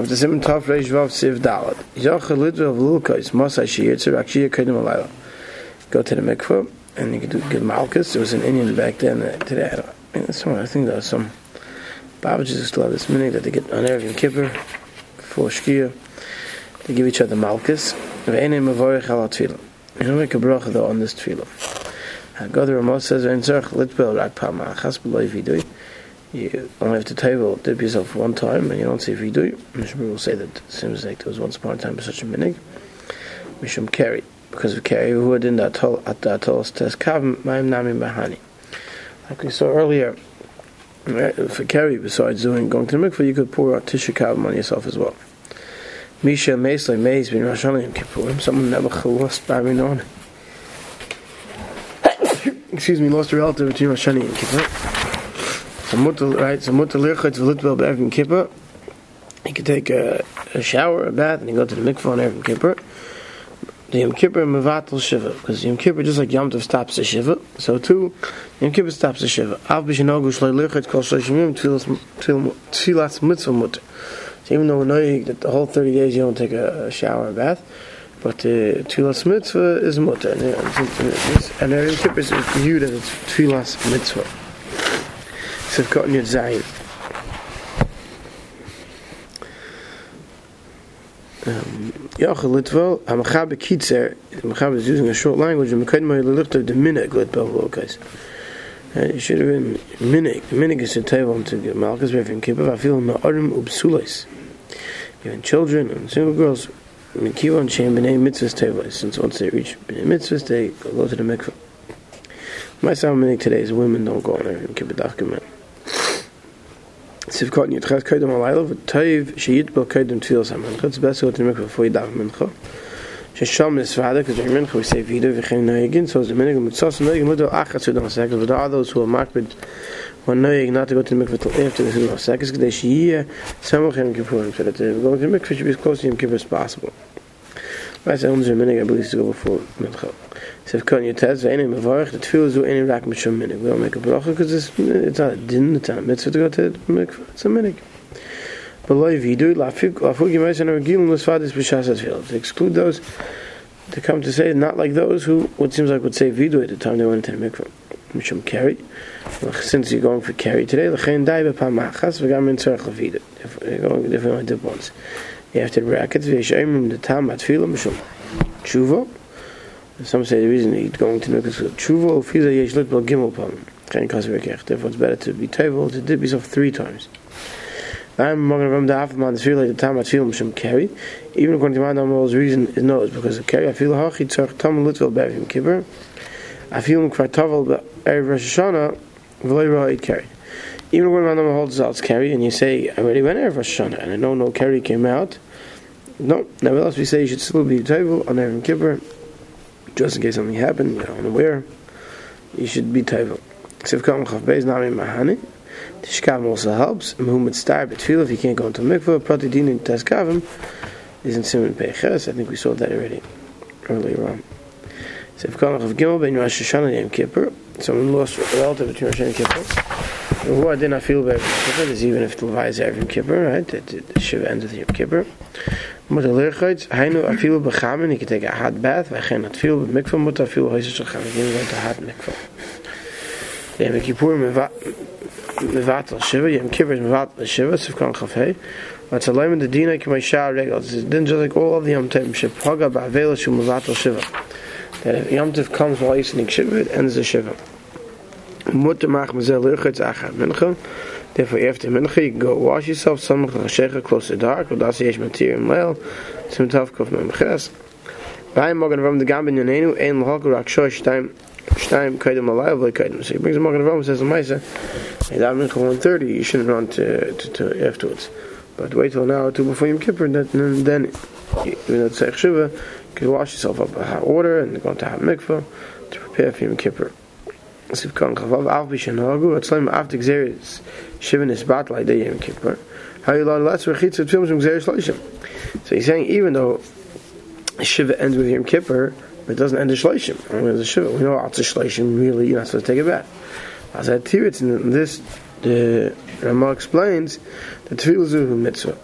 of the Simon Tov Reish Vav Siv Dalet. Yochel Litvel V'Lulkos Mosai Shir Tzir Akshir Kedim Alayla. Go to the mikveh and you can do give Malchus. There was an Indian back then. Uh, today, I, don't, I, mean, I think there was some Babajas still have this minute that they get on Erev Yom Kippur for Shkia. They give each other Malchus. Ve'enim Mavorich Al Tefillah. You don't make a bracha though on this tefillah. God the Ramos says, "Ein tzarich litbel rak pama achas b'lo vidui." You have to table dip yourself one time, and you don't say vidui. Mishmur will say that it seems like there was once upon a time such a minig. Mishum carry because of carry who had in that atol at the atol test kav ma'im nami mahani. Like we saw earlier, for carry besides doing going to the mikveh, you could pour out tisha kav on yourself as well. Misha Meisle Meis bin Rosh Hashanah Kippurim. Someone never lost Babinon excuse me, lost a relative between Rosh Hashanah and Kippur. So mutter, right? So mutter lirchot v'litbel be'erev Kippur. He could take a, a, shower, a bath, and he go to the mikvah on Erev Kippur. The Yom Kippur mevatel shiva, because Yom Kippur just like Yom Tov stops the shiva, so too Yom Kippur stops the shiva. Av b'shenogu shloi lirchot kol shloshim tfilas mitzvah mutter. So even though we know that the whole 30 days you don't take a, a shower or bath, but the uh, Tfilas Mitzvah is mutter. And, and Erev Kippur is viewed as Tfilas Mitzvah. Gotten your Zayin. Yochel Litvo, HaMachabe Kitzer, Machabe is using a short language, and Mekad Moy Lelicht the Minig Litvo Lokas. It should have been Minig. Minig is a table to get Malchus Rev Kippur, I feel Ma'arim Ubsulis. Even children and single girls Mekivan Shem B'nei Mitzvahs Tevah. Since once they reach B'nei Mitzvahs, they go to the mikvah. My sound today is women don't go on and keep a document. Sie können ihr Trag können mal leider, Tayv shit bel kaden tfil samen. Gut besser hat mir vor ihr dag men go. Sie sham es vader, dass ich men go sei wieder, wir gehen neu gehen, so ze men mit so so neu, mit ach zu dann sagen, wir da so mark mit von neu ich nach gut mir vor ihr tfil samen. Sag es gedes hier, samen gehen gefahren für das. Wir gehen mit fisch bis kosim kibes possible. Weiß unser men go go vor men. So if kan you test any mevarich the tefillah zo any rak mishum minig. We don't make a bracha because it's it's not a din, it's not a mitzvah to go to the mikvah. It's a minig. But lo yividu lafuk yimayis and regilum l'sfadis b'shas tefillah. To exclude those to come to say not like those who what seems like would say vidu at the time they went into the mikvah. Mishum carry. Since you're going for carry today, l'chein dai b'pam machas v'gam in tzarech levidu. If you're going different only dip once. You have to bracket v'yishayim the tam atfilah mishum tshuva. Some say the reason he's going to make is tshuva ufiza yesh lit bel gimel pam. Kein kasvekech. Therefore, it's better to be table to dip yourself three times. I'm going to the half the feel like the time atfilah mishum carry. Even according to my normal's reason is no, it's because the carry I feel hachi tzarch tam litvel bevim kippur. I feel him kvartavel erev Rosh Hashanah v'loy ra'id carry even when Rambam holds out carry and you say, I already went Erev Rosh Hashanah and I know no carry came out, no, nevertheless we say you should still be table on Erev Kippur, just in case something happened, you're unaware, you should be table. Siv Kam Chav Beis Nami Mahani, Tishkavim also helps, Muhammad Star Betfil, if you can't go into mikvah, Prati Din in Teskavim, is in Simon Peches, I think we saw that already, earlier on. Siv Kam Chav Gimel Ben Rosh Hashanah Yom Kippur, someone lost a relative between Rosh Hashanah and Kippur, who I did not feel very Kippur is even if the Levi is Erev Kippur, right? The, Shiva ends with Yom Kippur. But the Lirchitz, Hainu afilu b'chamin, he can take a hot bath, v'chen atfilu b'mikvah, mut afilu hoisus shachan, he can go into hot mikvah. Yom Kippur mevatel Shiva, Yom Kippur is mevatel Shiva, Sivkan Chafei, but a layman the dina kimay shah regals, it's just like all of the Yom Tov, shepaga ba'avela shu mevatel Shiva. That if Yom Tov comes while he's Shiva, it ends the Shiva. Mutter mach mazel lirchitz achar mincha. Therefore, after mincha, you can go wash yourself. Some chashecha close to dark. V'das yesh matir im leil. Tzim tav kof memches. Vayim mogen avam de gambin yonenu. Ein l'hok rak shoy shtaim shtaim kaidem alayv v'lay kaidem. So he brings a mogen avam says, Amaisa, hey, that mincha 130, you shouldn't run to, to, to afterwards. But wait till an hour or two before Yom Kippur, and then, then even though it's Tzech Shiva, you can wash yourself up a hot water and go to hot mikvah to prepare for Yom Kippur. Siv kan chavav av b'shenogu atzlaim av t'gzeres shivin is day Yom Kippur. How you learn let's rechitz films from gzeres shloishim. So he's saying even though shiva ends with Yom Kippur, it doesn't end in shloishim. I mean, the shiva we know after shloishim really you're not supposed to take a bath. As I tell in this the Rama explains the tefillah zuhu mitzvah.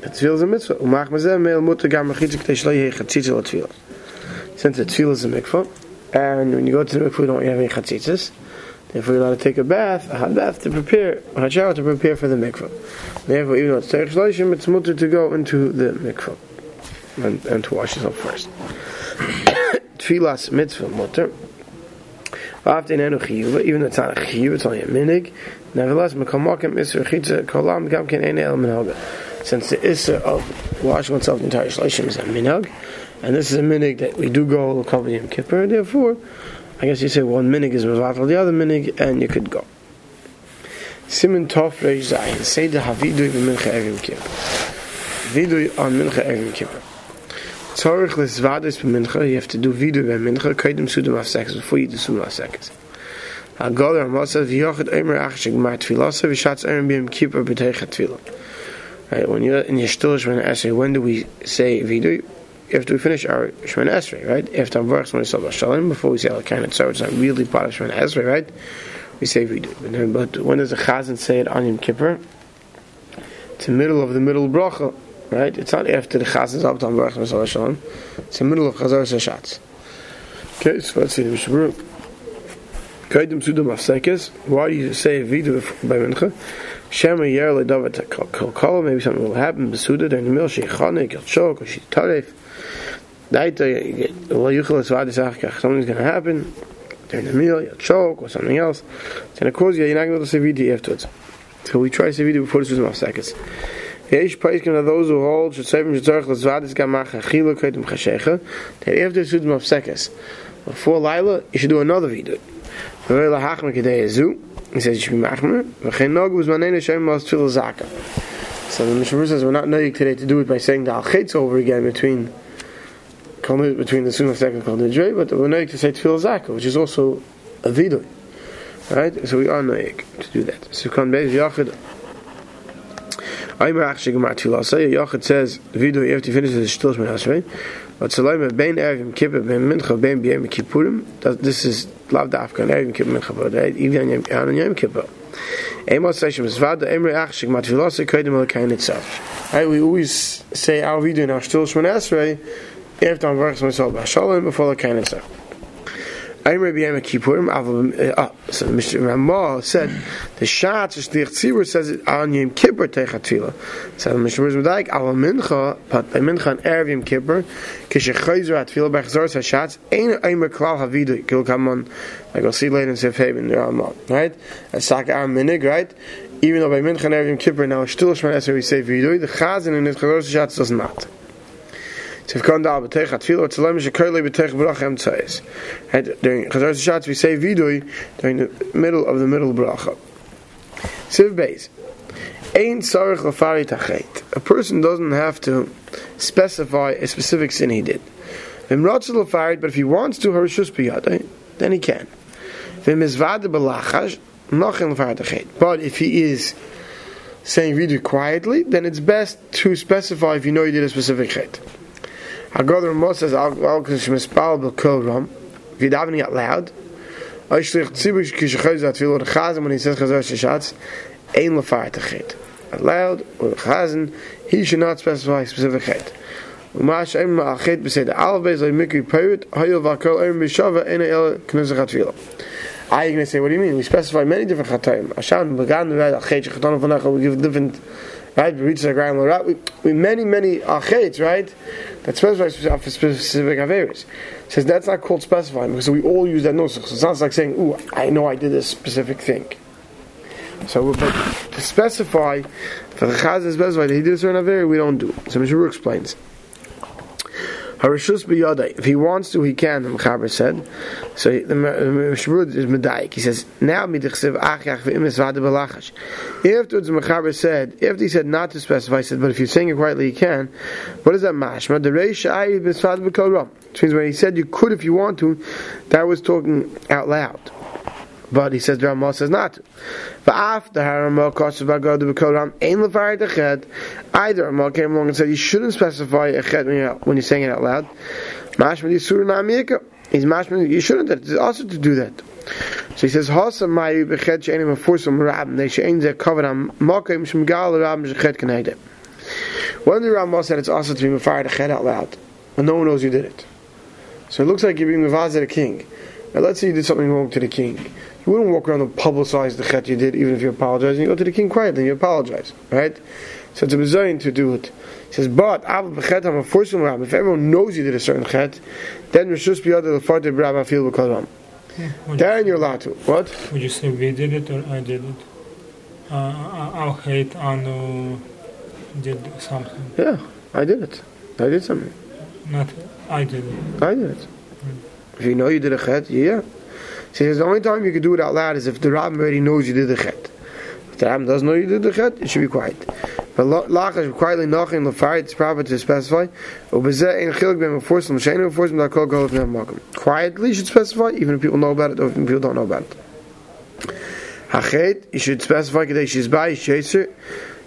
The tefillah is a mitzvah. Umach mazeh meil mutter gam mechitza k'tei shlo yehi la tefillah. Since the tefillah is a mikvah, and when you go to the mikvah, you don't have any chatzitzas. Therefore, we're allowed to take a bath, a hot bath to prepare, a shower to prepare for the mikvah. Therefore, even though it's terech shloishim, it's mutter to go into the mikvah and, and to wash yourself first. Tefillah's mitzvah mutter. After enu chiyuva, even though it's not a chiyuv, it's only a minig. Nevertheless, mekamakim isra chitza kolam gam ken ene el minhaga. Since the isra of washing oneself the entire shloshim is a minhag, and this is a minig that we do go a couple Yom Kippur, therefore, I guess you say one minig is mevatel the other minig, and you could go. Simen Tov Reish Zayin, say the Havidui b'mincha Erim Kippur. Vidui on mincha Erim Kippur. Tzorich l'svadis b'mincha, you have to do vidui b'mincha, kaidim sudam afsekes, before you do sudam afsekes. Hagadol Ramasa v'yochid omer achshig mar tfilasa v'shatz Erim b'yim Kippur b'teicha tfilah. Right, when you're in your shtul Shemana Esrei, when do we say vidui? After we finish our Shemana Esrei, right? After when we say Shalom, before we say Al Kainat, so it's not really part of Shemana Esrei, right? We say vidui. But, then, but when does the Chazan say it on Yom Kippur? It's the middle of the middle bracha, right? It's not after the Chazan's up on Baruch Masal Shalom. It's the middle of Chazar Sashatz. Okay, so let's see the Mishabur. Kaidim Sudam Afsekes. Why do you say vidui by Mincha? Shema yer le davat kol kol maybe something will happen besuda during the meal she chanik or chok or she tarif daita well yuchel es vadi sachkach something's going to happen. During the meal you'll choke or something else. It's going to cause you you're not going to say vidi afterwards. So we try to vidi before the suzum of seconds. Yesh paiskim of those who hold should mitzarech l'zvadis gamach achilu kaitim chashecha that after suzum of seconds before Laila you should do another vidi V'vei lahachma k'dei ezu he says you should be machmer. V'chein nog was manene shem mas tefillah zaka. So the Mishnah says we're not knowing today to do it by saying the al over again between between the sunnah second called the but we're knowing to say tefillah zaka, which is also a vidui. Right? So we are knowing to do that. So kan beis yachid. Aymer achshig gemar tefillah. Say yachid says vidui have to finish the shtos min hasrei. But Salayim bein Erev Kippur bein Mincha bein B'yem Kippurim. This is lav dafka Erev Kippur Mincha but right even on Yom Kippur. Amos Seshem Zvada Emre Achshik Matvilasa Kodim Elkain itself. Right, we always say our video in our Shtul Shman Esrei after I'm working myself by Shalom before the Kain itself. I'm Rabbi Yom Kippurim. Ah, so Mr. Ramah said the Shat Shlich Tzibur says it on Yom Kippur Teichat Tefillah. So the Mr. Rizmadaik Al Mincha, but by Mincha and Erev Yom Kippur, Kishe Chayzer At Tefillah by Chazor Hashatz Ein Eimer Klal Havidu. Kil Kamon, like we'll see later in Sef Haben the Ramah, right? As Saka Am Minig, right? Even though by Mincha and Erev Yom Kippur now Shtul Shman Esrei we say Vidui, the Chazan in the Chazor Hashatz does not. Tivkon dal b'teich atfilo tzalem shekoyle b'teich bracha emtzayis. During Chazar Shatz we say vidui during the middle of the middle bracha. Siv Beis. Ein tzarech lafari tachet. A person doesn't have to specify a specific sin he did. Vim rotzel lafari, but if he wants to harishus biyadai, then he can. Vim izvade b'lachash, nochin lafari tachet. But if he is saying vidui quietly, then it's best to specify if you know you did a specific chet. Haggadah Ramah says, Al Shmispal B'Kol Ram, if you're davening out loud, Oishlich Tzibush Kishachayz Atfilo Rechazim, when he says Chazar Shashatz, Ein Lefar Techet. Out loud, or Chazan, he should not specify specific chet. Ma'achet B'Sed Al Beis Lai Mikri Peirit, Hayil V'Akol Eim B'Shava, Ein El Knuzach Atfilo. Are you going to say, what do you mean? We specify many different chatayim. Hashem, Began, Began, Achet, Chatan, Vanach, we give different right? We reach the ground right? We, we many many achets, right? That specifies for specific averis. Says that's not called specifying because we all use that nusach. So it sounds like saying, "Ooh, I know I did this specific thing." So, but to specify for the chaz to specify that he did a certain averi, we don't do. So Mishur explains. Harishus biyadai. If he wants to, he can. The Mechaber said. So the Mishmur is medayik. He says now midichsev achach v'imis v'ada belachash. Afterwards, the Mechaber said after he said not to specify, he said, but if you're saying it quietly, you can. What is that mashma? The reish ayi b'svad b'kol. Which means when he said you could if you want to, that was talking out loud. But he says the Ramah says not to. But after Haramah Kosav Agad B'Koram Ein Levar Dechet, either Ramah came along and said you shouldn't specify a chet when you're, when you're saying it out loud. Mashma Yisur Na'amiyaka. He's mashma. You shouldn't. It's also to do that. So he says, "Hasa mayu bechet she'enim afursim rab. They she'ein ze covered on makim shemgal rab shechet kenegde." When the Rambam said it's also to be mafar the chet out loud, and no one knows you did it. So it looks like you're being mavaz at a king. Now let's say you did something wrong to the king. You wouldn't walk around and publicize the chet you did, even if you apologize. And you go to the king quietly and you apologize, right? So it's a bezayin to do it. He says, but Abba B'chetam, a forceful rab. if everyone knows you did a certain chet, then Rishus biyad lefarted b'rabba feel b'kol Then you're allowed to. What? Would you say we did it or I did it? Uh, I'll hate Anu did something. Yeah, I did it. I did something. Not I did it. I did it. If you know you did a chet, yeah. He says the only time you can do it out loud is if the rabbin already knows you did the chet. If the rabbin doesn't know you did the chet, it should be quiet. But lachash quietly knocking the fire, it's proper to specify. Quietly you should specify, even if people know about it or if people don't know about it. Hachet, you should specify kadei shizbai sheser.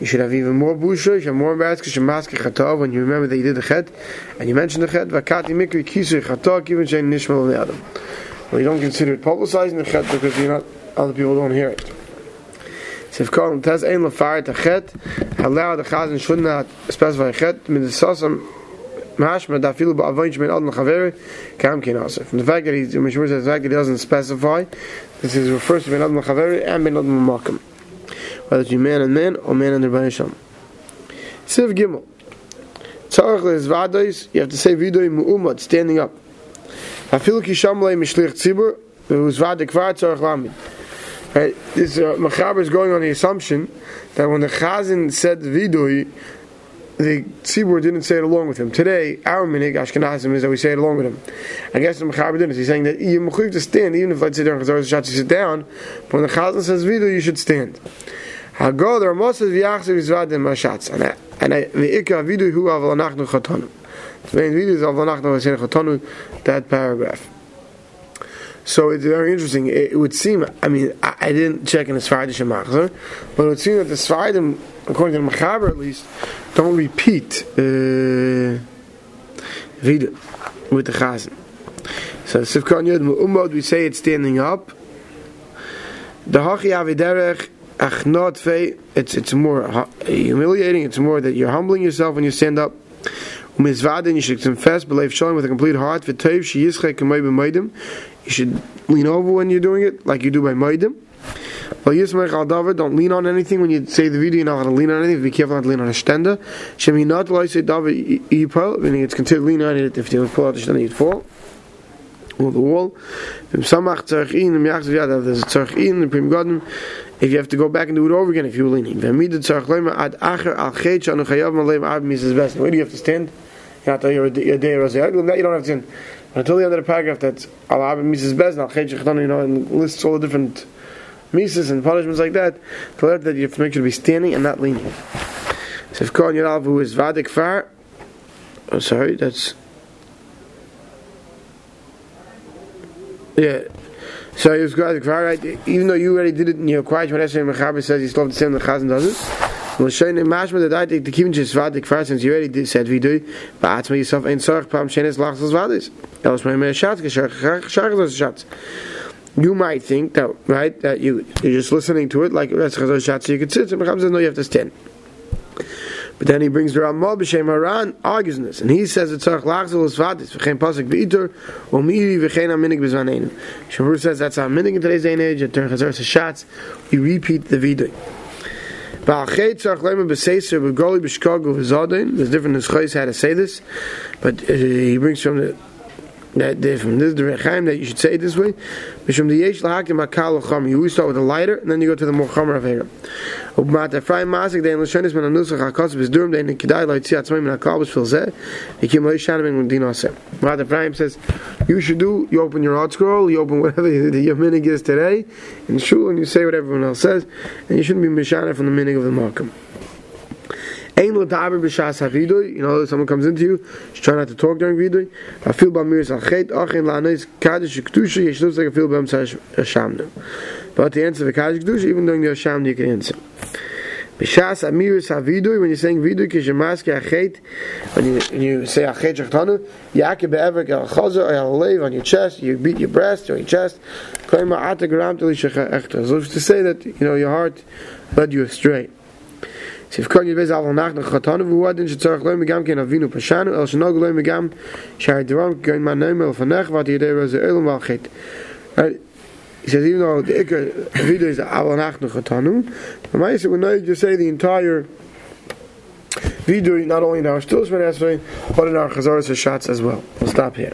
You should have even more busha, you should have more embarrassed you mask chatav when you remember that you did the chet, and you mentioned the chet, vakati mikri kisur chatav, even shein nishmal adam. Well, you don't consider it publicizing the chet because you're not, other people don't hear it. So if Kohen Tez Ein Lefar the Chet, allow the Chazan should not specify Chet, mit the Sosam Mashma da filu ba'avoyin shemin ad l'chaveri kam kin asif. From the fact that he, Mishmur says the fact that he doesn't specify, this is refers to ben ad l'chaveri and ben ad l'makam. Whether it's man and man or man and Rabbi Shem. Siv Gimel. Tzarech le'ezvadois, you have to say vidoi mu'umad, standing up. Afilu ki shamlei mishlich tzibur, ve'uzvadik kvar tzarech lamid. Right? This uh, Machaber is going on the assumption that when the Chazan said vidui, the Tzibur didn't say it along with him. Today, our minig Ashkenazim is that we say it along with him. I guess the Machaber didn't. He's saying that you're mechuyev to stand, even if let's say during Chazar Shabbat you sit down. But when the Chazan says vidui, you should stand. Hago the Ramos says v'yachsev yizvadim mashatz, and and the ikka vidui hu aval anachnu chatanu. That paragraph. So it's very interesting. It, it would seem, I mean, I, I didn't check in the Sfaradish Machzor, but it would seem that the Sfaradim, according to the Machaber at least, don't repeat uh, with the Chazan. So Sivkan Yud Mu'umod, we say it's standing up. The Hachi Aviderech it's, it's more humiliating, it's more that you're humbling yourself when you stand up. Umizvadin, you should confess, believe showing with a complete heart. V'toiv, she yischek kamei b'meidim. You should lean over when you're doing it, like you do by meidim. Well, Yismech al David, don't lean on anything when you say the video. You're not going to lean on anything. Be careful not to lean on a stender. Shemi not say David yipol, meaning it's considered lean on it. If you pull out the stender, you'd fall. Or the wall. Samach tzarich in, there's a tzarich in godem if you have to go back and do it over again if you're leaning. Where do you have to stand? You have to your day You don't have to stand. Until the end of the paragraph that Allah Mises Bezna, you know, and lists all the different Mises and punishments like that, to let that you have to make sure to be standing and not leaning. So if Kohen Yadav who is Vadik Far, oh sorry, that's yeah. So he was going right, even though you already did it in your quiet, when Esrei Mechaber says he's still the same, the Chazan does it. Well, showing in Mashma that I think the Kivin just Vadik first, since you already said we do, but Atzma yourself ain't Sorach Pam Shenes Lachsas Vadis. Else my Shatz, Shachas Shatz. You might think that, right, that you, you're just listening to it, like Shatz, so you could sit, and says, no, you have to stand. But then he brings the Ramah b'shem Haran argues this, and he says it's tzarich lachzol esvatis v'chein pasuk v'itur u'miri v'chein aminig b'zvaneinu. Shavur says that's our minig in today's day and age. That during Chazar Sashatz we repeat the vidoy. Ba'achet tzarich leimer b'seiser b'goli b'shkagu v'zadin. There's different nuschais how to say this, but uh, he brings from the that from this the Rechaim that you should say it this way. Mishum the yesh lahakim akal cham. You always start with the lighter, and then you go to the more chamer avera. Ubmat afray masik dein l'shonis ben anusach hakos b'zdurim dein kedai lo yitzi atzmai min hakal b'shvil zeh. Yikim lo yishanim ben din aseh. Ubmat Ephraim says, you should do, you open your ArtScroll, you open whatever your minig is today, in shul, and you say what everyone else says, and you shouldn't be mishanah from the minig of the makam. B'shas havidui. You know, someone comes into you, he's trying not to talk during vidui. Afil b'amiris achet, achin la'anis kaddish yesh looks like a fil b'am hashamnu. But the answer of kaddish kedusha, even during the hashamnu, you can answer. B'shas amiris havidui, when you're saying vidui, kishemaski achet, when you, when you say achet shachtanu, yakib be'evek el chazer, el lev on your chest, you beat your breast or your chest, koima ata gram tili shechach echta. So to say that, you know, your heart led you astray. Nach nach gatanu vu adin ze tsarg lo megam ken avinu pashanu el shnog lo megam shar drum ken man nemel vanach wat hier was elm wel git uh, He says, even though the Iker video is al nach nach gatanu, the Maisa would not just say the entire video, not only in our Stills but in our Chazaras Shots as well. We'll stop here.